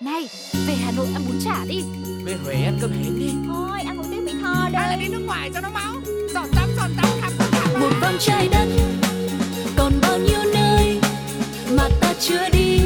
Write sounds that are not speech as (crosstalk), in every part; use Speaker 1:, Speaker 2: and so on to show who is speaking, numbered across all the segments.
Speaker 1: Này, về Hà Nội ăn bún chả đi.
Speaker 2: Về Huế ăn cơm hến đi.
Speaker 3: Thôi ăn một tiếng Mỹ Tho
Speaker 2: Hay là
Speaker 3: đi
Speaker 2: nước ngoài cho nó máu. Giọt tắm giọt tắm khắp tất cả
Speaker 1: Một vòng trái đất Còn bao nhiêu nơi Mà ta chưa đi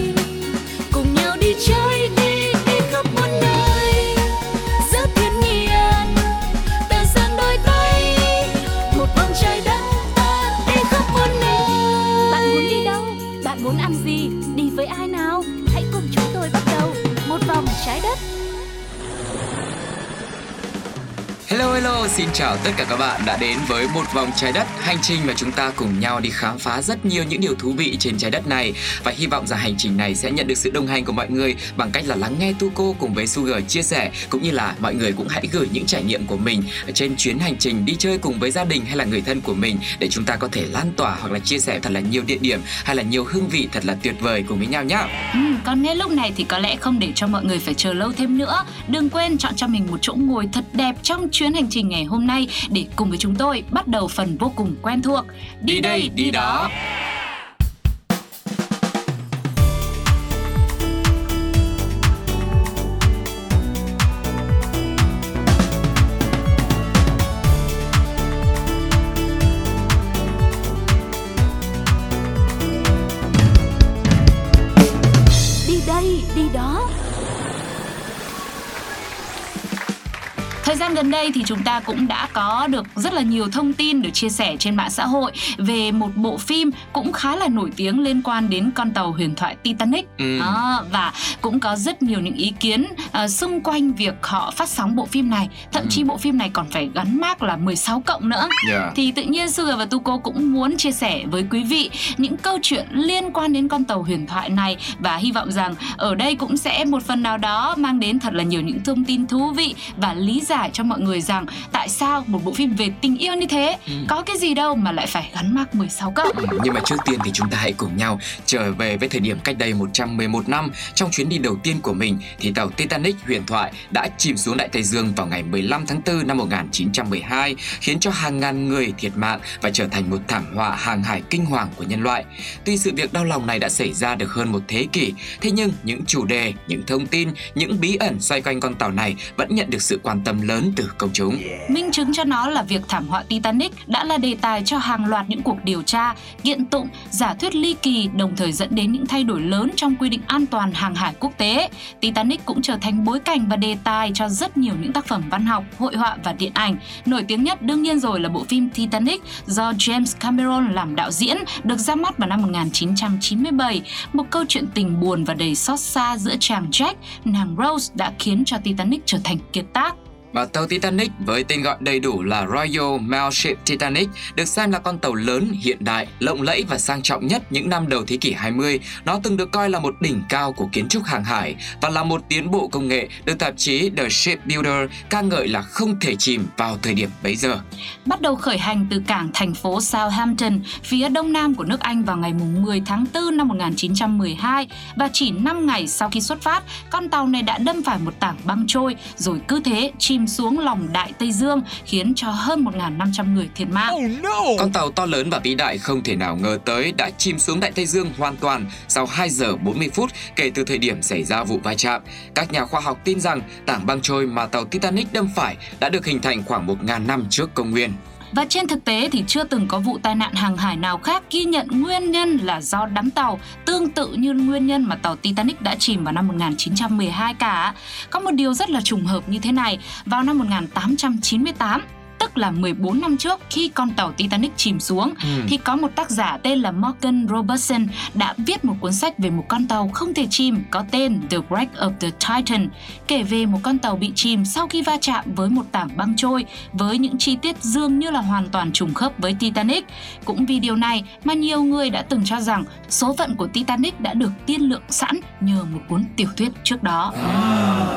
Speaker 4: Hello hello, xin chào tất cả các bạn đã đến với một vòng trái đất hành trình mà chúng ta cùng nhau đi khám phá rất nhiều những điều thú vị trên trái đất này và hy vọng rằng hành trình này sẽ nhận được sự đồng hành của mọi người bằng cách là lắng nghe Tuco cùng với Sugar chia sẻ cũng như là mọi người cũng hãy gửi những trải nghiệm của mình trên chuyến hành trình đi chơi cùng với gia đình hay là người thân của mình để chúng ta có thể lan tỏa hoặc là chia sẻ thật là nhiều địa điểm hay là nhiều hương vị thật là tuyệt vời cùng với nhau nhé.
Speaker 5: Ừ, còn ngay lúc này thì có lẽ không để cho mọi người phải chờ lâu thêm nữa. Đừng quên chọn cho mình một chỗ ngồi thật đẹp trong chuyến hành trình ngày hôm nay để cùng với chúng tôi bắt đầu phần vô cùng quen thuộc.
Speaker 4: Đi đây, đi đó.
Speaker 1: Đi đây, đi đó
Speaker 5: Thời gian gần đây thì chúng ta cũng đã có được rất là nhiều thông tin được chia sẻ trên mạng xã hội về một bộ phim cũng khá là nổi tiếng liên quan đến con tàu huyền thoại Titanic.
Speaker 4: Ừ.
Speaker 5: Đó, và cũng có rất nhiều những ý kiến uh, xung quanh việc họ phát sóng bộ phim này. Thậm
Speaker 4: Ừ.
Speaker 5: chí bộ phim này còn phải gắn mác là 16 cộng nữa.
Speaker 4: Yeah.
Speaker 5: Thì tự nhiên Sugar và Tuko cũng muốn chia sẻ với quý vị những câu chuyện liên quan đến con tàu huyền thoại này và hy vọng rằng ở đây cũng sẽ một phần nào đó mang đến thật là nhiều những thông tin thú vị và lý giải cho mọi người rằng tại sao một bộ phim về tình yêu như thế
Speaker 4: Ừ.
Speaker 5: có cái gì đâu mà lại phải gắn mác 16 cộng.
Speaker 4: Ừ, Nhưng mà trước tiên thì chúng ta hãy cùng nhau trở về với thời điểm cách đây 111 năm trong chuyến đi đầu tiên của mình thì tàu Titanic huyền thoại đã chìm xuống Đại Tây Dương vào ngày 15 tháng 4 năm 1912 khiến cho hàng ngàn người thiệt mạng và trở thành một thảm họa hàng hải kinh hoàng của nhân loại. Tuy sự việc đau lòng này đã xảy ra được hơn một thế kỷ, thế nhưng những chủ đề, những thông tin, những bí ẩn xoay quanh con tàu này vẫn nhận được sự quan tâm lớn từ công chúng.
Speaker 5: Minh chứng cho nó là việc thảm họa Titanic đã là đề tài cho hàng loạt những cuộc điều tra, kiện tụng, giả thuyết ly kỳ đồng thời dẫn đến những thay đổi lớn trong quy định an toàn hàng hải quốc tế. Titanic cũng trở thành bối cảnh và đề tài cho rất nhiều những tác phẩm văn học, hội họa và điện ảnh. Nổi tiếng nhất đương nhiên rồi là bộ phim Titanic do James Cameron làm đạo diễn, được ra mắt vào năm 1997. Một câu chuyện tình buồn và đầy xót xa giữa chàng Jack, nàng Rose đã khiến cho Titanic trở thành kiệt tác.
Speaker 4: Và tàu Titanic với tên gọi đầy đủ là Royal Mail Ship Titanic được xem là con tàu lớn, hiện đại, lộng lẫy và sang trọng nhất những năm đầu thế kỷ 20. Nó từng được coi là một đỉnh cao của kiến trúc hàng hải và là một tiến bộ công nghệ được tạp chí The Shipbuilder ca ngợi là không thể chìm vào thời điểm bấy giờ.
Speaker 5: bắt đầu khởi hành từ cảng thành phố Southampton, phía đông nam của nước Anh vào ngày 10 tháng 4 năm 1912 và chỉ 5 ngày sau khi xuất phát, con tàu này đã đâm phải một tảng băng trôi rồi cứ thế chìm xuống lòng Đại Tây Dương khiến cho hơn 1.500 người thiệt mạng.
Speaker 4: Con tàu to lớn và vĩ đại không thể nào ngờ tới đã chìm xuống Đại Tây Dương hoàn toàn sau 2 giờ 40 phút kể từ thời điểm xảy ra vụ va chạm. Các nhà khoa học tin rằng tảng băng trôi mà tàu Titanic đâm phải đã được hình thành khoảng 1.000 năm trước công nguyên.
Speaker 5: Và trên thực tế thì chưa từng có vụ tai nạn hàng hải nào khác ghi nhận nguyên nhân là do đắm tàu tương tự như nguyên nhân mà tàu Titanic đã chìm vào năm 1912 cả. Có một điều rất là trùng hợp như thế này, vào năm 1898 tức là 14 năm trước khi con tàu Titanic chìm xuống
Speaker 4: Ừ.
Speaker 5: thì có một tác giả tên là Morgan Robertson đã viết một cuốn sách về một con tàu không thể chìm có tên The Wreck of the Titan kể về một con tàu bị chìm sau khi va chạm với một tảng băng trôi với những chi tiết dường như là hoàn toàn trùng khớp với Titanic. Cũng vì điều này mà nhiều người đã từng cho rằng số phận của Titanic đã được tiên lượng sẵn nhờ một cuốn tiểu thuyết trước đó.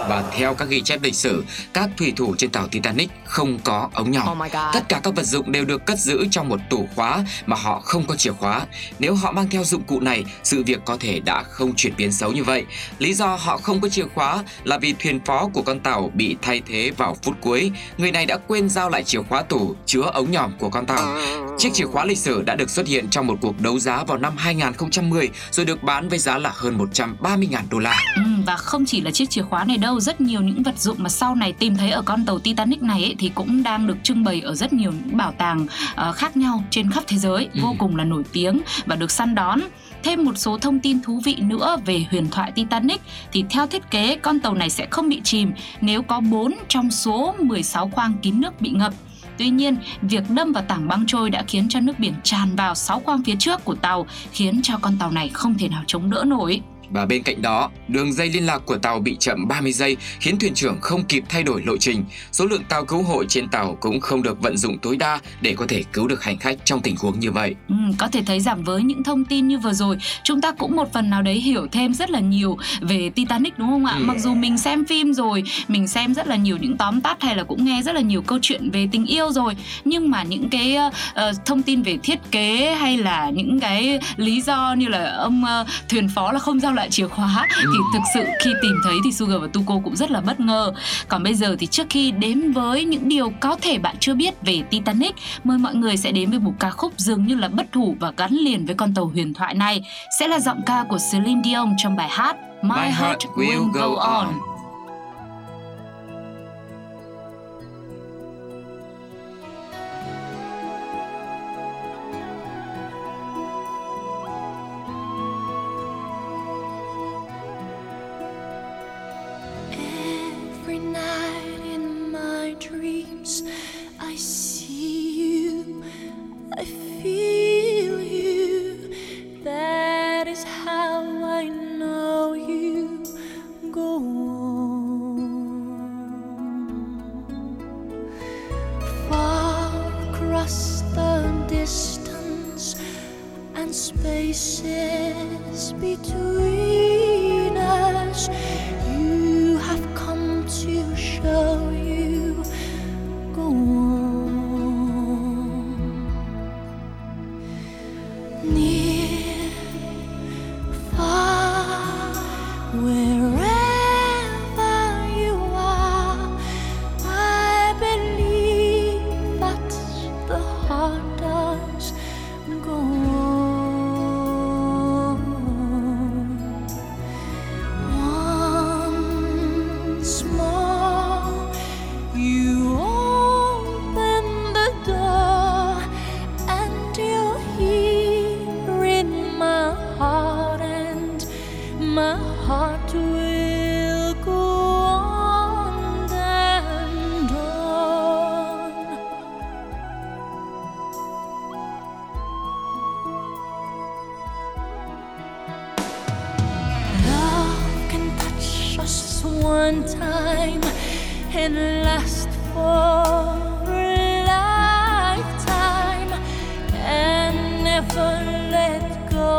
Speaker 4: Và theo các ghi chép lịch sử, các thủy thủ trên tàu Titanic không có ống nhòm.
Speaker 2: Oh
Speaker 4: Tất cả các vật dụng đều được cất giữ trong một tủ khóa mà họ không có chìa khóa. Nếu họ mang theo dụng cụ này, sự việc có thể đã không chuyển biến xấu như vậy. Lý do họ không có chìa khóa là vì thuyền phó của con tàu bị thay thế vào phút cuối. Người này đã quên giao lại chìa khóa tủ chứa ống nhòm của con tàu. Chiếc chìa khóa lịch sử đã được xuất hiện trong một cuộc đấu giá vào năm 2010 rồi được bán với giá là hơn 130.000 đô la.
Speaker 5: Ừ, và không chỉ là chiếc chìa khóa này đâu, rất nhiều những vật dụng mà sau này tìm thấy ở con tàu Titanic này ấy, thì cũng đang được trưng bày ở rất nhiều những bảo tàng uh, khác nhau trên khắp thế giới, ừ. vô cùng là nổi tiếng và được săn đón thêm một số thông tin thú vị nữa về huyền thoại Titanic thì theo thiết kế con tàu này sẽ không bị chìm nếu có 4 trong số 16 khoang kín nước bị ngập. Tuy nhiên, việc đâm vào tảng băng trôi đã khiến cho nước biển tràn vào 6 khoang phía trước của tàu, khiến cho con tàu này không thể nào chống đỡ nổi.
Speaker 4: Và bên cạnh đó, đường dây liên lạc của tàu bị chậm 30 giây khiến thuyền trưởng không kịp thay đổi lộ trình. Số lượng tàu cứu hộ trên tàu cũng không được vận dụng tối đa để có thể cứu được hành khách trong tình huống như vậy.
Speaker 5: Ừ, có thể thấy rằng với những thông tin như vừa rồi, chúng ta cũng một phần nào đấy hiểu thêm rất là nhiều về Titanic đúng không ạ? Ừ. Mặc dù mình xem phim rồi, mình xem rất là nhiều những tóm tắt hay là cũng nghe rất là nhiều câu chuyện về tình yêu rồi, nhưng mà những cái uh, thông tin về thiết kế hay là những cái lý do như là ông uh, thuyền phó là không giao lại chìa khóa ừ. thì thực sự khi tìm thấy thì Sugar và Tuko cũng rất là bất ngờ. Còn bây giờ thì trước khi đến với những điều có thể bạn chưa biết về Titanic, mời mọi người sẽ đến với một ca khúc dường như là bất hủ và gắn liền với con tàu huyền thoại này sẽ là giọng ca của Celine Dion trong bài hát My, My Heart Will Go On. on.
Speaker 1: high.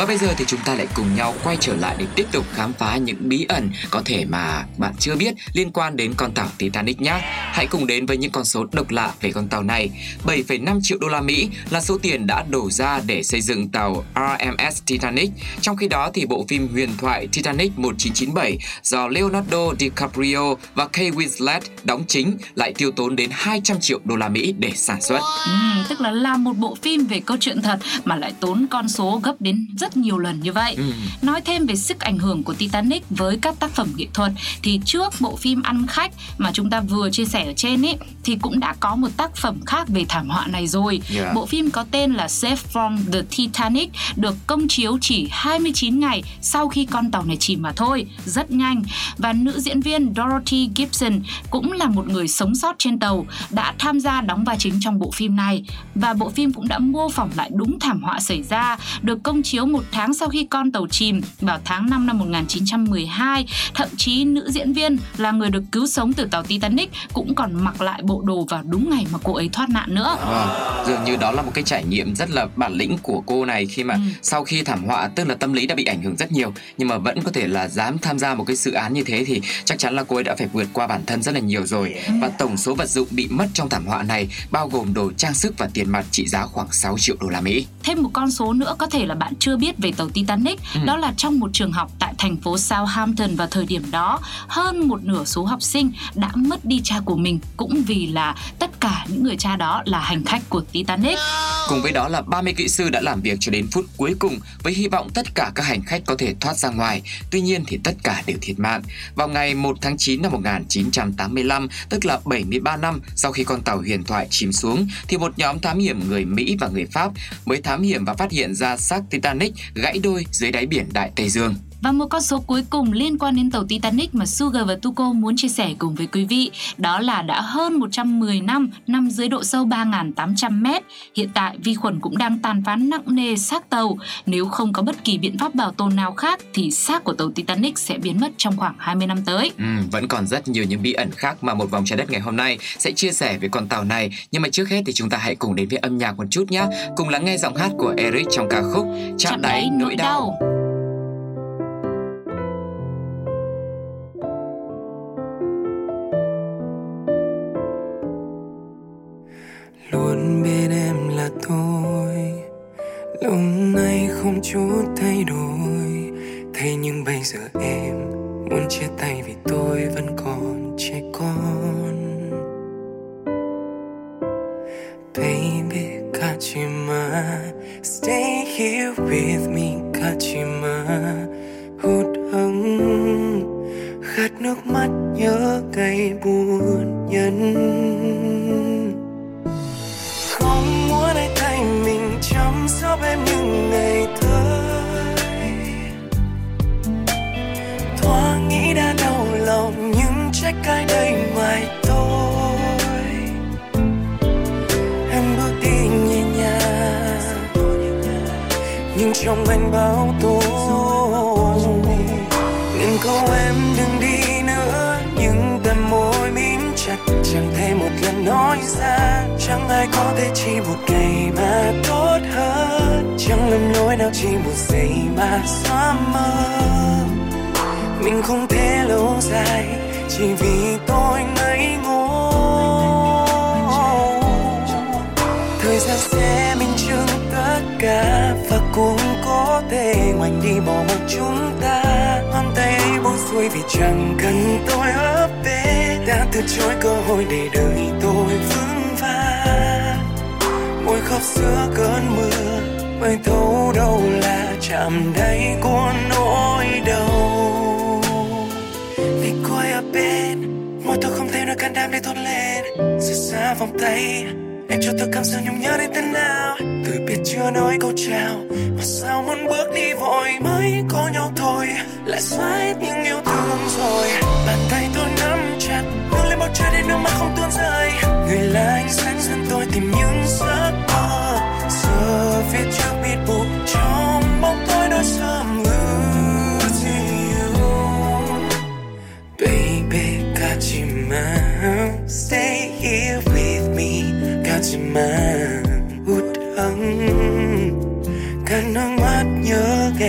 Speaker 4: Và bây giờ thì chúng ta lại cùng nhau quay trở lại để tiếp tục khám phá những bí ẩn có thể mà bạn chưa biết liên quan đến con tàu Titanic nhé. Hãy cùng đến với những con số độc lạ về con tàu này. 7,5 triệu đô la Mỹ là số tiền đã đổ ra để xây dựng tàu RMS Titanic. Trong khi đó thì bộ phim huyền thoại Titanic 1997 do Leonardo DiCaprio và Kate Winslet đóng chính lại tiêu tốn đến 200 triệu đô la Mỹ để sản xuất.
Speaker 5: Ừ, tức là làm một bộ phim về câu chuyện thật mà lại tốn con số gấp đến rất nhiều lần như vậy.
Speaker 4: Ừ.
Speaker 5: Nói thêm về sức ảnh hưởng của Titanic với các tác phẩm nghệ thuật thì trước bộ phim ăn khách mà chúng ta vừa chia sẻ ở trên ấy thì cũng đã có một tác phẩm khác về thảm họa này rồi.
Speaker 4: Yeah.
Speaker 5: Bộ phim có tên là Save from the Titanic được công chiếu chỉ 29 ngày sau khi con tàu này chìm mà thôi, rất nhanh. Và nữ diễn viên Dorothy Gibson cũng là một người sống sót trên tàu đã tham gia đóng vai chính trong bộ phim này và bộ phim cũng đã mô phỏng lại đúng thảm họa xảy ra, được công chiếu một tháng sau khi con tàu chìm vào tháng 5 năm 1912. Thậm chí nữ diễn viên là người được cứu sống từ tàu Titanic cũng còn mặc lại bộ đồ vào đúng ngày mà cô ấy thoát nạn nữa.
Speaker 4: Vâng, dường như đó là một cái trải nghiệm rất là bản lĩnh của cô này khi mà
Speaker 5: Ừ.
Speaker 4: sau khi thảm họa tức là tâm lý đã bị ảnh hưởng rất nhiều nhưng mà vẫn có thể là dám tham gia một cái dự án như thế thì chắc chắn là cô ấy đã phải vượt qua bản thân rất là nhiều rồi và tổng số vật dụng bị mất trong thảm họa này bao gồm đồ trang sức và tiền mặt trị giá khoảng 6 triệu đô la Mỹ.
Speaker 5: Thêm một con số nữa có thể là bạn chưa biết về tàu Titanic,
Speaker 4: Ừ.
Speaker 5: đó là trong một trường học tại thành phố Southampton vào thời điểm đó, hơn một nửa số học sinh đã mất đi cha của mình cũng vì là tất cả những người cha đó là hành khách của Titanic.
Speaker 4: Cùng với đó là 30 kỹ sư đã làm việc cho đến phút cuối cùng với hy vọng tất cả các hành khách có thể thoát ra ngoài. Tuy nhiên thì tất cả đều thiệt mạng. Vào ngày 1 tháng 9 năm 1985, tức là 73 năm sau khi con tàu huyền thoại chìm xuống, thì một nhóm thám hiểm người Mỹ và người Pháp mới thám hiểm và phát hiện ra xác Titanic gãy đôi dưới đáy biển Đại Tây Dương.
Speaker 5: Và một con số cuối cùng liên quan đến tàu Titanic mà Sugar và Tuko muốn chia sẻ cùng với quý vị đó là đã hơn 110 năm nằm dưới độ sâu 3.800 mét. Hiện tại vi khuẩn cũng đang tàn phá nặng nề xác tàu. Nếu không có bất kỳ biện pháp bảo tồn nào khác thì xác của tàu Titanic sẽ biến mất trong khoảng 20 năm tới.
Speaker 4: Ừ, vẫn còn rất nhiều những bí ẩn khác mà một vòng trái đất ngày hôm nay sẽ chia sẻ về con tàu này. Nhưng mà trước hết thì chúng ta hãy cùng đến với âm nhạc một chút nhé. Cùng lắng nghe giọng hát của Eric trong ca khúc Chạm đáy nỗi đau.
Speaker 3: Vẫn bên em là tôi. Lâu nay không chút thay đổi. Thế nhưng bây giờ em muốn chia tay vì tôi vẫn còn trẻ con. Baby Kachima stay here with me. Trong anh bao tố ngừng câu em đừng đi nữa nhưng tầm môi mím chặt, chẳng thể một lần nói ra. Chẳng ai có thể chỉ một ngày mà tốt hơn. Chẳng lầm lỗi nào chỉ một giây mà xóa mơ. Mình không thể lâu dài, chỉ vì tôi ngây ngô. Thời gian sẽ minh chứng cả và cũng có thể ngoảnh đi bỏ mặc chúng ta. Ngón tay ấy buông xuôi vì chẳng cần tôi ở bên đã từ chối cơ hội để đời tôi vững vàng. Môi khóc giữa cơn mưa mới thấu đâu là chạm đáy của nỗi đau. Vì cô ở bên môi tôi không thể nói can đảm để thốt lên. Rời xa vòng tay em cho tôi cảm giác nhung nhớ đến tên nào? Từ biết chưa nói câu chào. Mà sao muốn bước đi vội? Mới có nhau thôi. Lại xóa hết những yêu thương rồi. Bàn tay tôi nắm chặt. Đưa lên bầu trời để nước mắt không tuôn rơi. Người là ánh sáng dẫn tôi tìm những giấc mơ. Giờ phía trước biết buộc trong bóng tối đôi sao.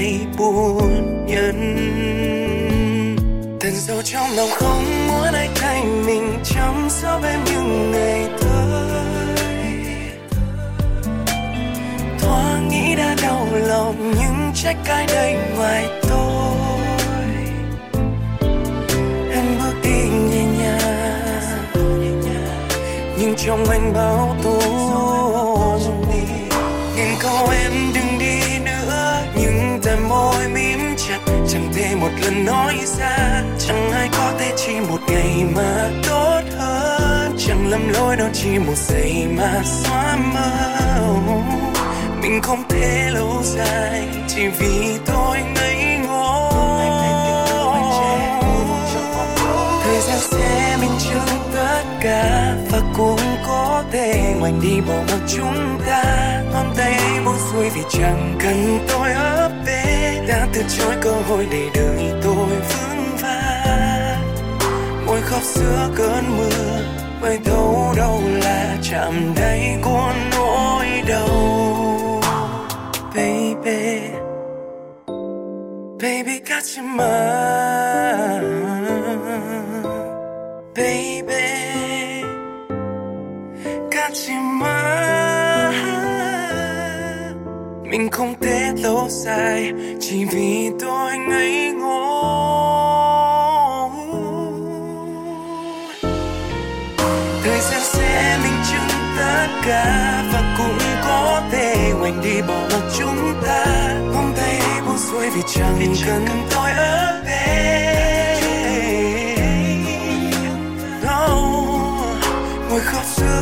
Speaker 3: Hay buồn nhân. Tình sâu trong lòng không muốn ai thay mình, chăm sóc em những ngày tới. Thoáng nghĩ đã đau lòng, nhưng trách cái đây ngoài tôi? Em bước đi nhẹ nhàng, nhưng trong anh bao tố một lần nói ra, chẳng ai có thể chỉ một ngày mà tốt hơn. Chẳng lầm lỗi đâu, chỉ một giây mà xóa mơ. Mình không thể lâu dài, chỉ vì tôi ngây ngô. Thời gian sẽ minh chứng tất cả và cũng thế ngoảnh đi bỏ mặc chúng ta. Ngón tay buông xuôi vì chẳng cần tôi ấp về đã từ chối cơ hội để đời tôi vững vàng. Môi khóc giữa cơn mưa mới thấu đâu là chạm đáy của nỗi đau. Baby baby catch your mind baby. 가지마 mình không thể lâu dài chỉ vì tôi ngây ngô thời gian sẽ minh chứng tất cả và cũng có thể ngoảnh đi bỏ mặc chúng ta ngón tay buông xuôi vì chẳng cần tôi ở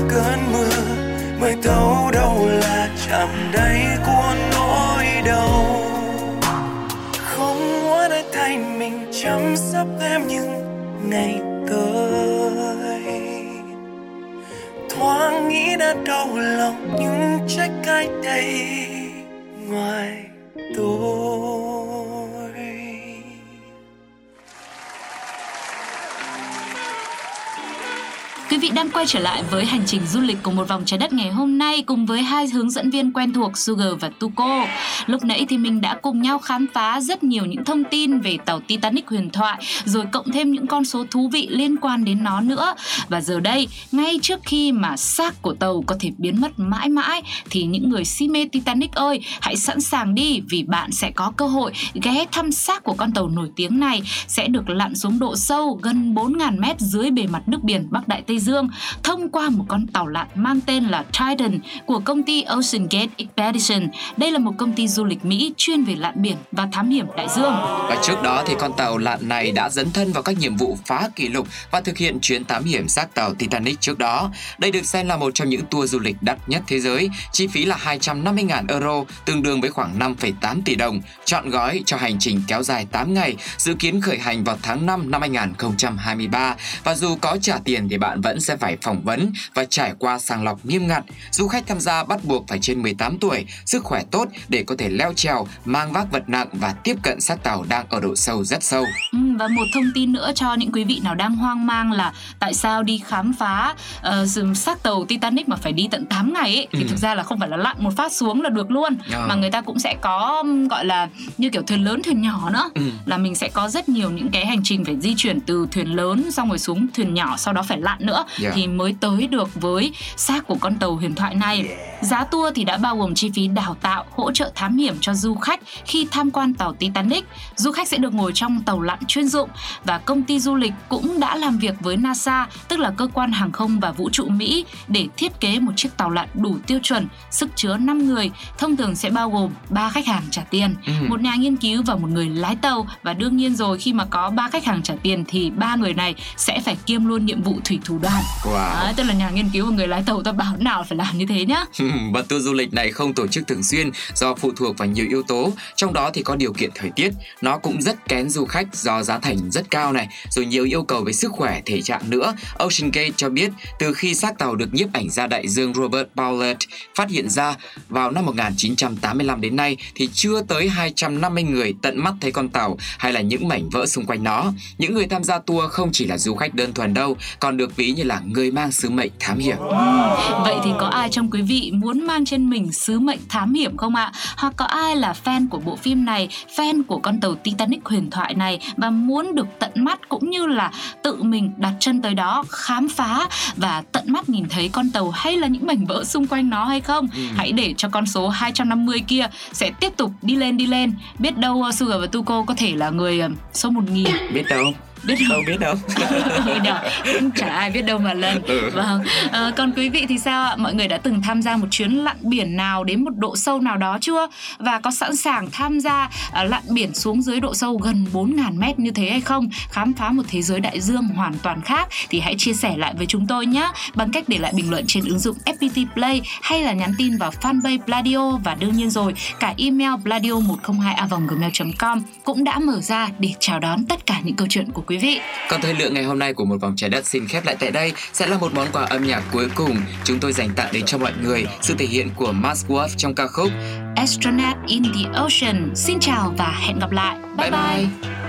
Speaker 3: cơn mưa, mới thấu đâu là chạm đáy của nỗi đau. Không muốn ai thay mình chăm sóc em những ngày tới. Thoáng nghĩ đã đau lòng nhưng trách cái đây ngoài tôi.
Speaker 5: Đang quay trở lại với hành trình du lịch của một vòng trái đất ngày hôm nay cùng với hai hướng dẫn viên quen thuộc Sugar và Tuko. Lúc nãy thì mình đã cùng nhau khám phá rất nhiều những thông tin về tàu Titanic huyền thoại rồi cộng thêm những con số thú vị liên quan đến nó nữa. Và giờ đây, ngay trước khi mà xác của tàu có thể biến mất mãi mãi thì những người si mê Titanic ơi, hãy sẵn sàng đi vì bạn sẽ có cơ hội ghé thăm xác của con tàu nổi tiếng này sẽ được lặn xuống độ sâu gần 4.000 mét dưới bề mặt nước biển Bắc Đại Tây Dương thông qua một con tàu lặn mang tên là Titan của công ty Ocean Gate Expedition. Đây là một công ty du lịch Mỹ chuyên về lặn biển và thám hiểm đại dương.
Speaker 4: Và trước đó thì con tàu lặn này đã dấn thân vào các nhiệm vụ phá kỷ lục và thực hiện chuyến thám hiểm xác tàu Titanic trước đó. Đây được xem là một trong những tour du lịch đắt nhất thế giới, chi phí là 250.000 euro, tương đương với khoảng 5,8 tỷ đồng, chọn gói cho hành trình kéo dài 8 ngày, dự kiến khởi hành vào tháng 5 năm 2023. Và dù có trả tiền thì bạn vẫn sẽ phải phỏng vấn và trải qua sàng lọc nghiêm ngặt. Du khách tham gia bắt buộc phải trên 18 tuổi, sức khỏe tốt để có thể leo trèo, mang vác vật nặng và tiếp cận xác tàu đang ở độ sâu rất sâu.
Speaker 5: Ừ, và một thông tin nữa cho những quý vị nào đang hoang mang là tại sao đi khám phá uh, xác tàu Titanic mà phải đi tận 8 ngày ấy, thì
Speaker 4: Ừ.
Speaker 5: thực ra là không phải là lặn một phát xuống là được luôn
Speaker 4: Ờ.
Speaker 5: mà người ta cũng sẽ có gọi là như kiểu thuyền lớn thuyền nhỏ nữa
Speaker 4: Ừ.
Speaker 5: là mình sẽ có rất nhiều những cái hành trình phải di chuyển từ thuyền lớn xong rồi xuống thuyền nhỏ sau đó phải lặn nữa
Speaker 4: Yeah.
Speaker 5: thì mới tới được với xác của con tàu huyền thoại này. Giá tour thì đã bao gồm chi phí đào tạo, hỗ trợ thám hiểm cho du khách khi tham quan tàu Titanic. Du khách sẽ được ngồi trong tàu lặn chuyên dụng và công ty du lịch cũng đã làm việc với NASA, tức là cơ quan hàng không và vũ trụ Mỹ để thiết kế một chiếc tàu lặn đủ tiêu chuẩn, sức chứa 5 người, thông thường sẽ bao gồm 3 khách hàng trả tiền,
Speaker 4: Ừ.
Speaker 5: một nhà nghiên cứu và một người lái tàu và đương nhiên rồi khi mà có ba khách hàng trả tiền thì ba người này sẽ phải kiêm luôn nhiệm vụ thủy thủ đoàn.
Speaker 4: Wow.
Speaker 5: Đấy, tức là nhà nghiên cứu và người lái tàu ta bảo nào phải làm như thế nhá. (laughs)
Speaker 4: và tour du lịch này không tổ chức thường xuyên do phụ thuộc vào nhiều yếu tố, trong đó thì có điều kiện thời tiết, nó cũng rất kén du khách do giá thành rất cao này, rồi nhiều yêu cầu về sức khỏe, thể trạng nữa. Ocean Gate cho biết từ khi xác tàu được nhiếp ảnh gia đại dương Robert Bowlett phát hiện ra vào năm 1985 đến nay thì chưa tới 250 người tận mắt thấy con tàu hay là những mảnh vỡ xung quanh nó. Những người tham gia tour không chỉ là du khách đơn thuần đâu, còn được ví như là là người mang sứ mệnh thám hiểm.
Speaker 6: Vậy thì có ai trong quý vị muốn mang trên mình sứ mệnh thám hiểm không ạ? Hoặc có ai là fan của bộ phim này, fan của con tàu Titanic huyền thoại này và muốn được tận mắt cũng như là tự mình đặt chân tới đó khám phá và tận mắt nhìn thấy con tàu hay là những mảnh vỡ xung quanh nó hay không? Ừ. Hãy để cho con số 250 kia sẽ tiếp tục đi lên đi lên. Biết đâu Sugar và Tuko có thể là người ờ, số 1000.
Speaker 4: Biết đâu
Speaker 6: biết đâu
Speaker 4: đâu. (laughs) Biết đâu.
Speaker 6: Cũng chả ai biết đâu mà lần ừ. vâng. À, còn quý vị thì sao ạ? Mọi người đã từng tham gia một chuyến lặn biển nào đến một độ sâu nào đó chưa? Và có sẵn sàng tham gia uh, lặn biển xuống dưới độ sâu gần 4.000 mét như thế hay không? Khám phá một thế giới đại dương hoàn toàn khác thì hãy chia sẻ lại với chúng tôi nhé. Bằng cách để lại bình luận trên ứng dụng FPT Play hay là nhắn tin vào fanpage Pladio và đương nhiên rồi cả email pladio 102 gmail com cũng đã mở ra để chào đón tất cả những câu chuyện của quý vị.
Speaker 4: Còn thời lượng ngày hôm nay của một vòng trái đất xin khép lại tại đây sẽ là một món quà âm nhạc cuối cùng chúng tôi dành tặng đến cho mọi người sự thể hiện của Max Wolf trong ca khúc
Speaker 6: Astronaut in the Ocean. Xin chào và hẹn gặp lại. Bye bye. bye.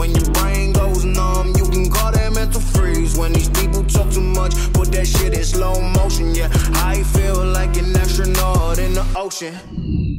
Speaker 6: when your brain goes numb? You can call that mental freeze when these people talk too much. Put that shit in slow motion. Yeah, I feel like an astronaut in the ocean.